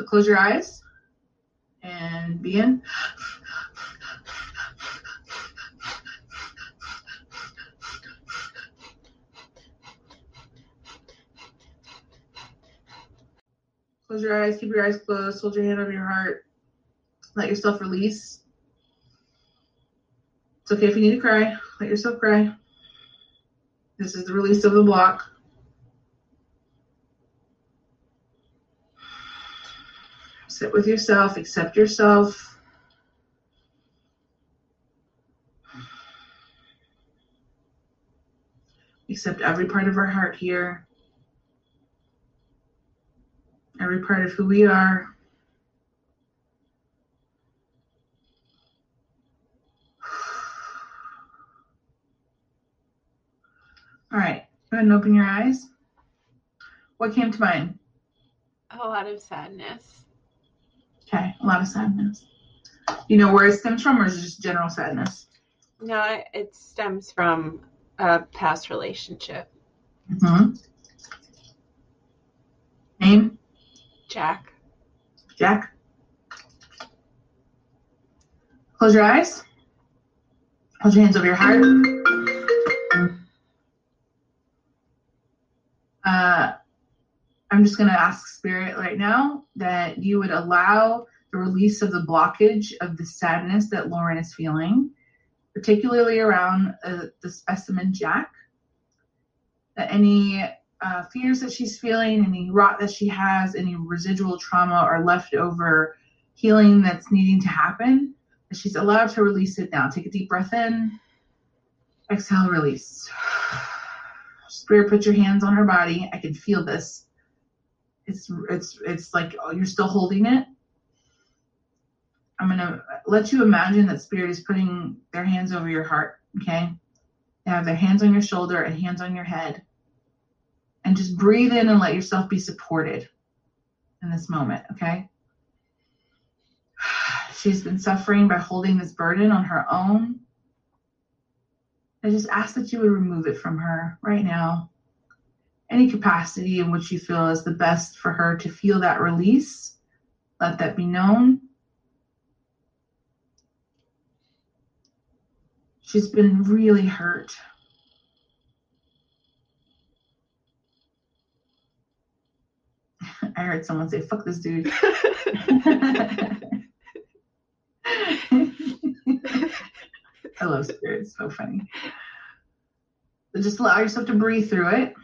[SPEAKER 2] So close your eyes and begin. Close your eyes, keep your eyes closed, hold your hand over your heart. Let yourself release. It's okay if you need to cry. Let yourself cry. This is the release of the block. Sit with yourself, accept yourself. Accept every part of our heart here every part of who we are. All right, go ahead and open your eyes. What came to mind?
[SPEAKER 1] A lot of sadness.
[SPEAKER 2] Okay, a lot of sadness. You know where it stems from, or is it just general sadness?
[SPEAKER 1] No, it stems from a past relationship. Mm-hmm.
[SPEAKER 2] Name?
[SPEAKER 1] Jack.
[SPEAKER 2] Jack. Close your eyes. Hold your hands over your heart. Uh, I'm just going to ask Spirit right now that you would allow the release of the blockage of the sadness that Lauren is feeling, particularly around uh, the specimen Jack. That any uh, fears that she's feeling, any rot that she has, any residual trauma or leftover healing that's needing to happen, she's allowed to release it now. Take a deep breath in, exhale, release. Spirit, put your hands on her body. I can feel this. It's it's it's like oh, you're still holding it. I'm gonna let you imagine that spirit is putting their hands over your heart. Okay, they have their hands on your shoulder and hands on your head, and just breathe in and let yourself be supported in this moment. Okay. She's been suffering by holding this burden on her own. I just ask that you would remove it from her right now. Any capacity in which you feel is the best for her to feel that release, let that be known. She's been really hurt. I heard someone say, fuck this dude. I love spirit. It's so funny. So just allow yourself to breathe through it.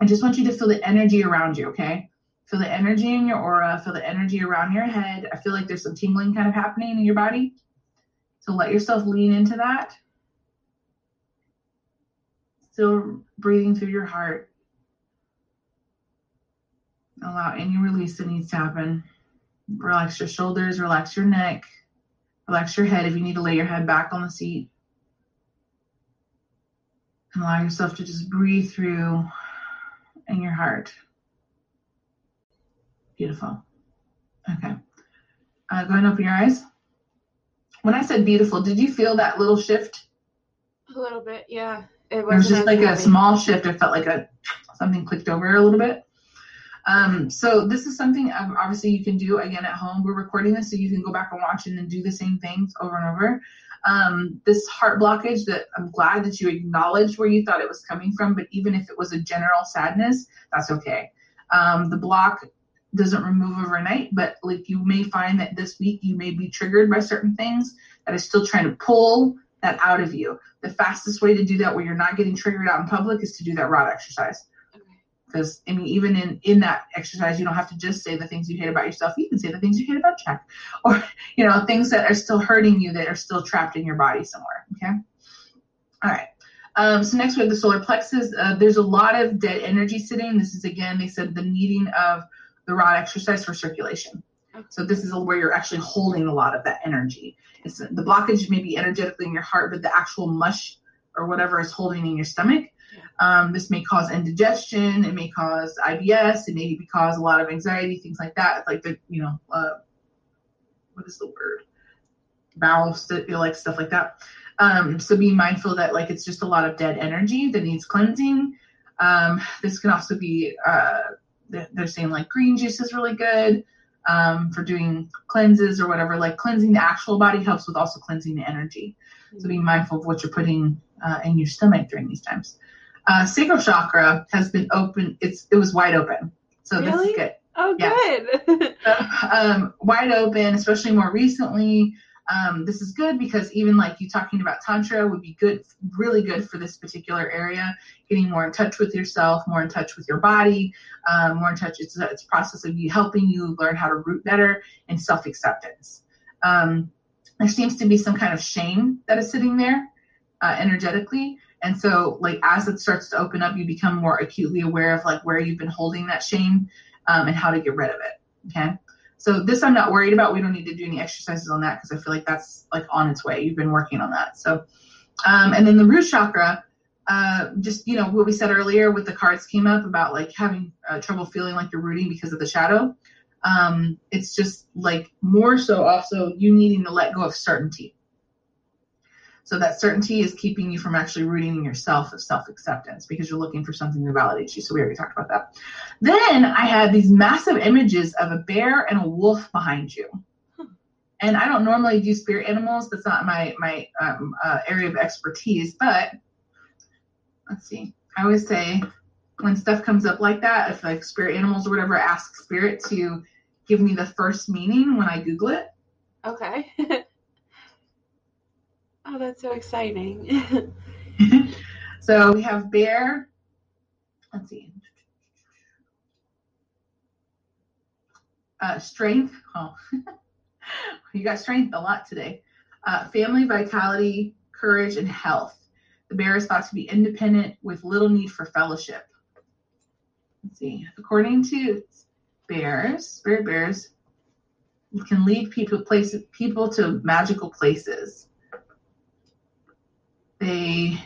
[SPEAKER 2] I just want you to feel the energy around you, okay? Feel the energy in your aura, feel the energy around your head. I feel like there's some tingling kind of happening in your body. So let yourself lean into that. Still breathing through your heart. Allow any release that needs to happen. Relax your shoulders, relax your neck. Relax your head if you need to lay your head back on the seat. And allow yourself to just breathe through in your heart. Beautiful. Okay. Uh, go ahead and open your eyes. When I said beautiful, did you feel that little shift?
[SPEAKER 1] A little bit, yeah.
[SPEAKER 2] It, was just like heavy. a small shift. It felt like a something clicked over a little bit. Um, so this is something um, obviously you can do again at home. We're recording this so you can go back and watch and then do the same things over and over. Um, this heart blockage that I'm glad that you acknowledged where you thought it was coming from, but even if it was a general sadness, that's okay. Um, the block doesn't remove overnight, but like you may find that this week you may be triggered by certain things that is still trying to pull that out of you. The fastest way to do that where you're not getting triggered out in public is to do that rot exercise because I mean, even in in that exercise, you don't have to just say the things you hate about yourself. You can say the things you hate about Jack, or you know, things that are still hurting you that are still trapped in your body somewhere. Okay. All right. Um, so next we have the solar plexus. Uh, there's a lot of dead energy sitting. This is again, they said the needing of the rot exercise for circulation. So this is where you're actually holding a lot of that energy. It's the blockage may be energetically in your heart, but the actual mush or whatever is holding in your stomach um, this may cause indigestion. It may cause IBS. It may cause a lot of anxiety, things like that. Like the, you know, uh, what is the word? Bowel, st- like stuff like that. Um, so be mindful that like it's just a lot of dead energy that needs cleansing. Um, this can also be, uh, they're saying like green juice is really good um, for doing cleanses or whatever. Like cleansing the actual body helps with also cleansing the energy. So be mindful of what you're putting uh, in your stomach during these times. Uh, sacral chakra has been open. It's it was wide open. So really? this is good.
[SPEAKER 1] Oh, yeah. good.
[SPEAKER 2] so, um, wide open, especially more recently. Um, this is good because even like you talking about tantra would be good, really good for this particular area. Getting more in touch with yourself, more in touch with your body, um, more in touch. It's a, it's a process of you helping you learn how to root better and self acceptance. Um, there seems to be some kind of shame that is sitting there uh, energetically. And so, like, as it starts to open up, you become more acutely aware of like where you've been holding that shame um, and how to get rid of it. Okay. So this I'm not worried about. We don't need to do any exercises on that because I feel like that's like on its way. You've been working on that. So, um, and then the root chakra, uh, just you know what we said earlier with the cards came up about like having uh, trouble feeling like you're rooting because of the shadow. Um, it's just like more so also you needing to let go of certainty. So that certainty is keeping you from actually rooting in yourself of self-acceptance because you're looking for something to validate you. So we already talked about that. Then I had these massive images of a bear and a wolf behind you. And I don't normally do spirit animals. That's not my my um, uh, area of expertise. But let's see. I always say when stuff comes up like that, if like spirit animals or whatever, ask spirit to give me the first meaning when I Google it.
[SPEAKER 1] Okay. oh, that's so exciting.
[SPEAKER 2] so we have bear, let's see. Uh, strength. Oh, you got strength a lot today. Uh, family, vitality, courage, and health. The bear is thought to be independent with little need for fellowship. Let's see. According to bears, spirit bears, can lead people places people to magical places. They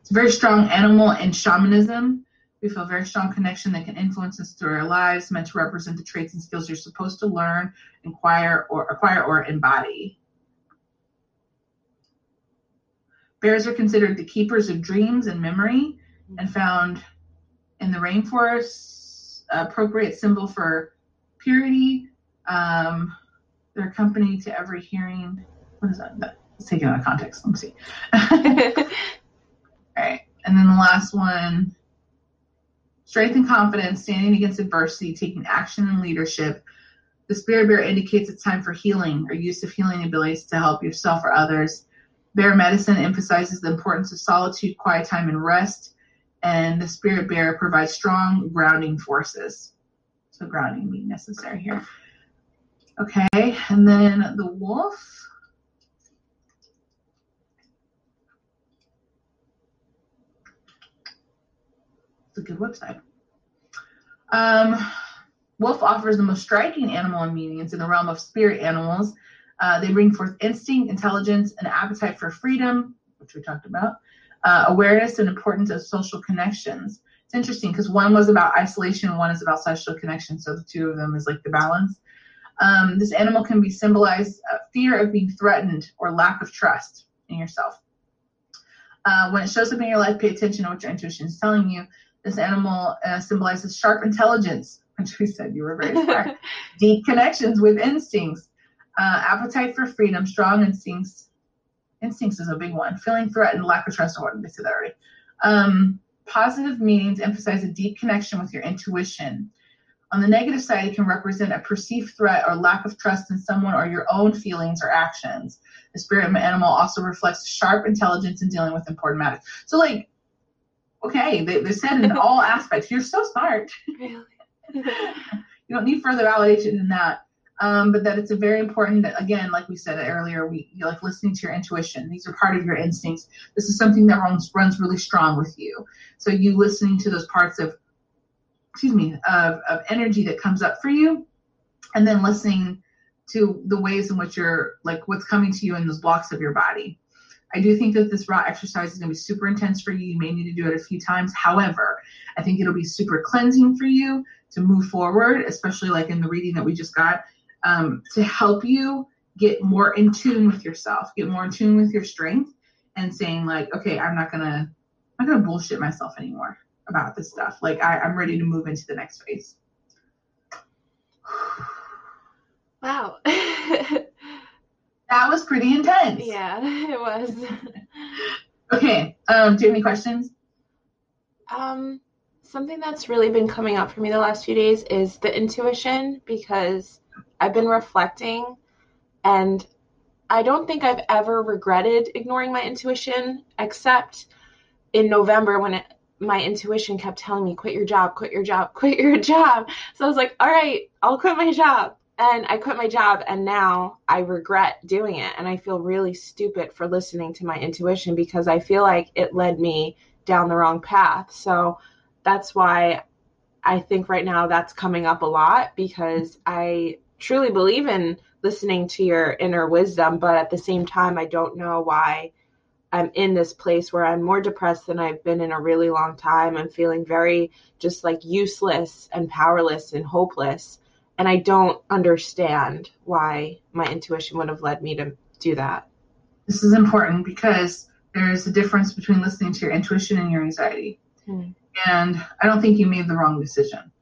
[SPEAKER 2] it's a very strong animal in shamanism. We feel a very strong connection that can influence us through our lives, meant to represent the traits and skills you're supposed to learn, acquire, or acquire or embody. Bears are considered the keepers of dreams and memory and found in the rainforest, appropriate symbol for purity. Um, they're company to every hearing. What is that? Let's take it out of context. Let me see. All right. And then the last one strength and confidence, standing against adversity, taking action and leadership. The spirit bear indicates it's time for healing or use of healing abilities to help yourself or others. Bear medicine emphasizes the importance of solitude, quiet time, and rest. And the spirit bear provides strong grounding forces. So grounding being necessary here. Okay, and then the wolf. A good website. Um, wolf offers the most striking animal meanings in the realm of spirit animals uh, they bring forth instinct, intelligence, and appetite for freedom, which we talked about, uh, awareness and importance of social connections. It's interesting because one was about isolation, one is about social connection. So the two of them is like the balance. Um, this animal can be symbolized uh, fear of being threatened or lack of trust in yourself. Uh, when it shows up in your life, pay attention to what your intuition is telling you. This animal uh, symbolizes sharp intelligence, which we said you were very smart, deep connections with instincts, uh, appetite for freedom, strong instincts. Instincts is a big one. Feeling threatened, lack of trust. I said that already. Um, positive meanings emphasize a deep connection with your intuition. On the negative side, it can represent a perceived threat or lack of trust in someone or your own feelings or actions. The spirit of an animal also reflects sharp intelligence in dealing with important matters. So, like, okay, they, they said in all aspects, you're so smart. Really? you don't need further validation than that. Um, but that it's a very important that again like we said earlier we you like listening to your intuition. These are part of your instincts. This is something that runs runs really strong with you. So you listening to those parts of excuse me of, of energy that comes up for you and then listening to the ways in which you're like what's coming to you in those blocks of your body I do think that this raw exercise is going to be super intense for you. You may need to do it a few times. However, I think it'll be super cleansing for you to move forward, especially like in the reading that we just got um, to help you get more in tune with yourself, get more in tune with your strength, and saying like, okay, I'm not gonna, I'm not gonna bullshit myself anymore about this stuff. Like I, I'm ready to move into the next phase.
[SPEAKER 1] Wow.
[SPEAKER 2] that was pretty intense.
[SPEAKER 1] Yeah, it was.
[SPEAKER 2] okay. Um, do you have any questions?
[SPEAKER 1] Um, something that's really been coming up for me the last few days is the intuition because I've been reflecting and I don't think I've ever regretted ignoring my intuition except in November when it, my intuition kept telling me, quit your job, quit your job, quit your job. So I was like, all right, I'll quit my job. And I quit my job and now I regret doing it. And I feel really stupid for listening to my intuition because I feel like it led me down the wrong path. So that's why I think right now that's coming up a lot because I truly believe in listening to your inner wisdom, but at the same time, I don't know why I'm in this place where I'm more depressed than I've been in a really long time. I'm feeling very just like useless and powerless and hopeless. And I don't understand why my intuition would have led me to do that.
[SPEAKER 2] This is important because there's a difference between listening to your intuition and your anxiety. Hmm. And I don't think you made the wrong decision.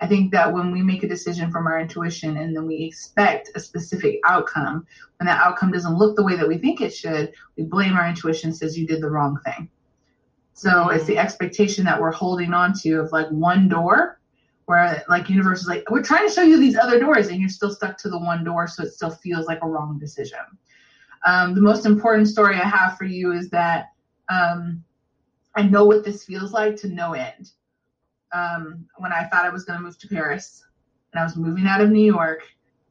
[SPEAKER 2] I think that when we make a decision from our intuition and then we expect a specific outcome, when that outcome doesn't look the way that we think it should, we blame our intuition, says you did the wrong thing. So mm-hmm. it's the expectation that we're holding on to of like one door where like universe is like, we're trying to show you these other doors and you're still stuck to the one door. So it still feels like a wrong decision. Um, the most important story I have for you is that um, I know what this feels like to no end. Um, when I thought I was going to move to Paris and I was moving out of New York,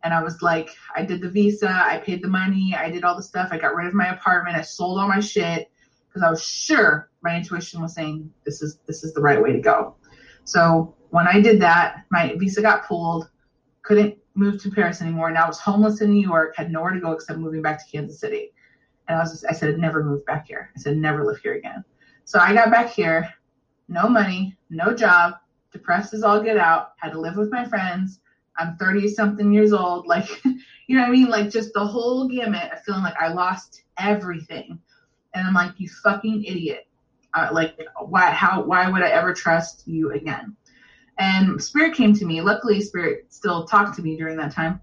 [SPEAKER 2] and I was like, I did the visa, I paid the money, I did all the stuff, I got rid of my apartment, I sold all my shit because I was sure my intuition was saying this is this is the right way to go. So when I did that, my visa got pulled, couldn't move to Paris anymore. Now I was homeless in New York, had nowhere to go except moving back to Kansas City. And I was just, I said, I'd never move back here. I said, never live here again. So I got back here, no money, no job, depressed as all get out, had to live with my friends. I'm 30 something years old. Like, you know what I mean? Like, just the whole gamut of feeling like I lost everything. And I'm like, you fucking idiot. Uh, like, why, how, why would I ever trust you again? And Spirit came to me. Luckily, Spirit still talked to me during that time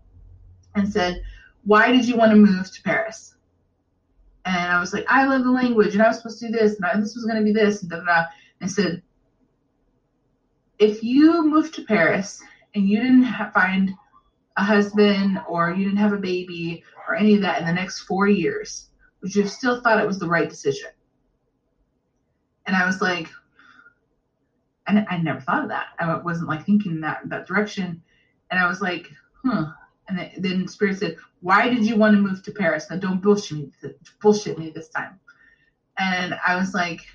[SPEAKER 2] and said, Why did you want to move to Paris? And I was like, I love the language, and I was supposed to do this, and this was going to be this, and da da da. And I said, If you moved to Paris and you didn't find a husband or you didn't have a baby or any of that in the next four years, would you have still thought it was the right decision? And I was like, I, I never thought of that. I wasn't like thinking that that direction. And I was like, huh. And then Spirit said, why did you want to move to Paris? Now don't bullshit me, bullshit me this time. And I was like,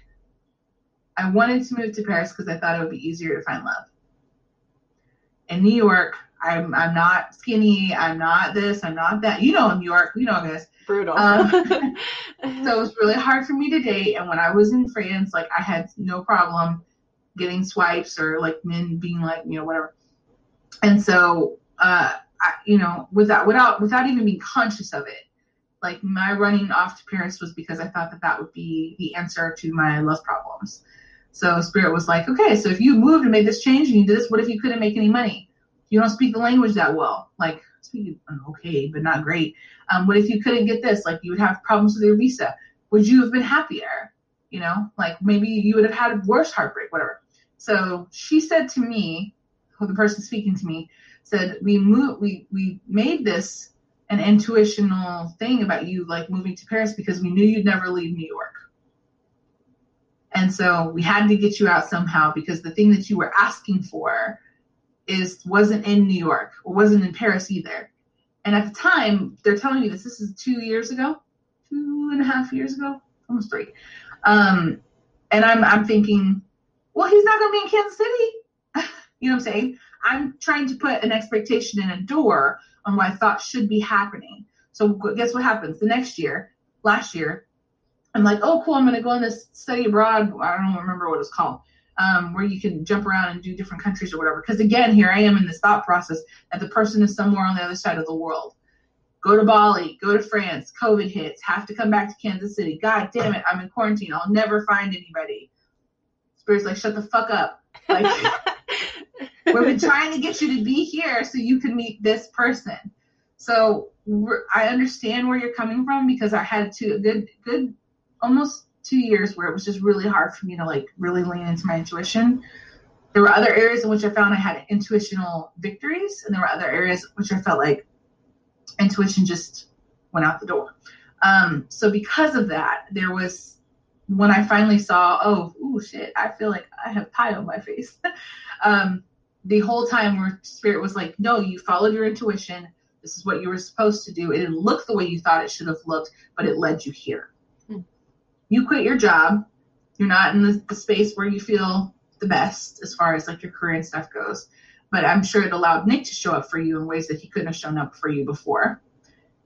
[SPEAKER 2] I wanted to move to Paris because I thought it would be easier to find love. In New York, I'm I'm not skinny. I'm not this. I'm not that. You know, in New York, you know this.
[SPEAKER 1] Brutal.
[SPEAKER 2] Um, so it was really hard for me to date. And when I was in France, like I had no problem getting swipes or like men being like you know whatever. And so uh, I, you know, without without without even being conscious of it, like my running off to Paris was because I thought that that would be the answer to my love problems. So Spirit was like, okay, so if you moved and made this change and you did this, what if you couldn't make any money? You don't speak the language that well. Like, speak okay, but not great. Um, what if you couldn't get this? Like, you would have problems with your visa. Would you have been happier? You know, like maybe you would have had worse heartbreak, whatever. So she said to me, the person speaking to me, said we moved, we we made this an intuitional thing about you like moving to Paris because we knew you'd never leave New York. And so we had to get you out somehow because the thing that you were asking for is wasn't in New York or wasn't in Paris either. And at the time, they're telling me this. This is two years ago, two and a half years ago, almost three. Um, and I'm I'm thinking, well, he's not going to be in Kansas City. you know what I'm saying? I'm trying to put an expectation in a door on what I thought should be happening. So guess what happens? The next year, last year, I'm like, oh, cool, I'm going to go on this study abroad. I don't remember what it's called, um, where you can jump around and do different countries or whatever. Because again, here I am in this thought process that the person is somewhere on the other side of the world. Go to Bali, go to France, COVID hits, have to come back to Kansas City. God damn it, I'm in quarantine. I'll never find anybody. Spirit's like, shut the fuck up. Like, we've been trying to get you to be here so you can meet this person. So I understand where you're coming from because I had two good, good, almost two years where it was just really hard for me to like really lean into my intuition. There were other areas in which I found I had intuitional victories, and there were other areas which I felt like intuition just went out the door. Um, so because of that, there was when I finally saw, oh, ooh, shit, I feel like I have pie on my face. um, the whole time where spirit was like, no, you followed your intuition. This is what you were supposed to do. It didn't look the way you thought it should have looked, but it led you here. Hmm. You quit your job. You're not in the, the space where you feel the best as far as like your career and stuff goes. But I'm sure it allowed Nick to show up for you in ways that he couldn't have shown up for you before.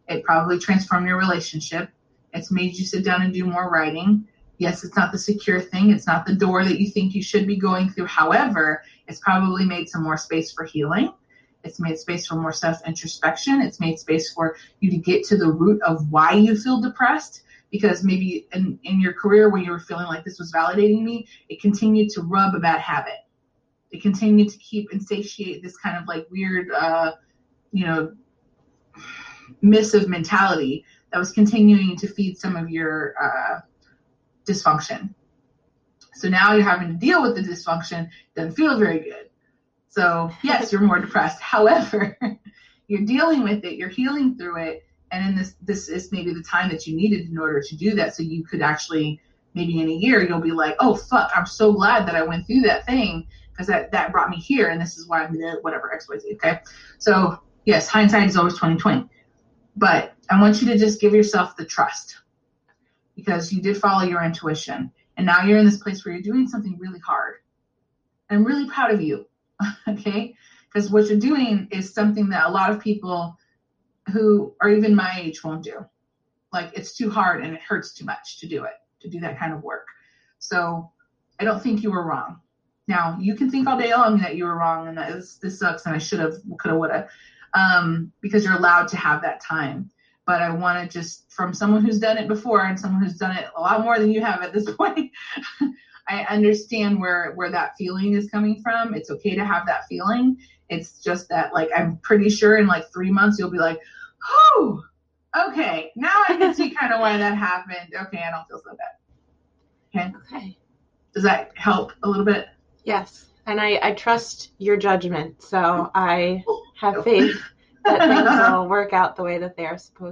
[SPEAKER 2] It probably transformed your relationship. It's made you sit down and do more writing Yes, it's not the secure thing. It's not the door that you think you should be going through. However, it's probably made some more space for healing. It's made space for more self introspection. It's made space for you to get to the root of why you feel depressed. Because maybe in, in your career, when you were feeling like this was validating me, it continued to rub a bad habit. It continued to keep and satiate this kind of like weird, uh, you know, missive mentality that was continuing to feed some of your uh, dysfunction. So now you're having to deal with the dysfunction, doesn't feel very good. So, yes, you're more depressed. However, you're dealing with it, you're healing through it, and in this this is maybe the time that you needed in order to do that so you could actually maybe in a year you'll be like, oh fuck, I'm so glad that I went through that thing because that that brought me here, and this is why I'm whatever X Y Z. Okay, so yes, hindsight is always 2020, but I want you to just give yourself the trust because you did follow your intuition, and now you're in this place where you're doing something really hard. I'm really proud of you. okay, because what you're doing is something that a lot of people who are even my age won't do. Like it's too hard and it hurts too much to do it, to do that kind of work. So I don't think you were wrong. Now you can think all day long that you were wrong and that this, this sucks and I should have, could have, would have, um, because you're allowed to have that time. But I want to just, from someone who's done it before and someone who's done it a lot more than you have at this point, I understand where where that feeling is coming from. It's okay to have that feeling. It's just that, like, I'm pretty sure in like three months you'll be like, oh, okay, now I can see kind of why that happened. Okay, I don't feel so bad. Okay.
[SPEAKER 1] Okay.
[SPEAKER 2] Does that help a little bit?
[SPEAKER 1] Yes. And I, I trust your judgment. So mm-hmm. I have faith that things will work out the way that they are supposed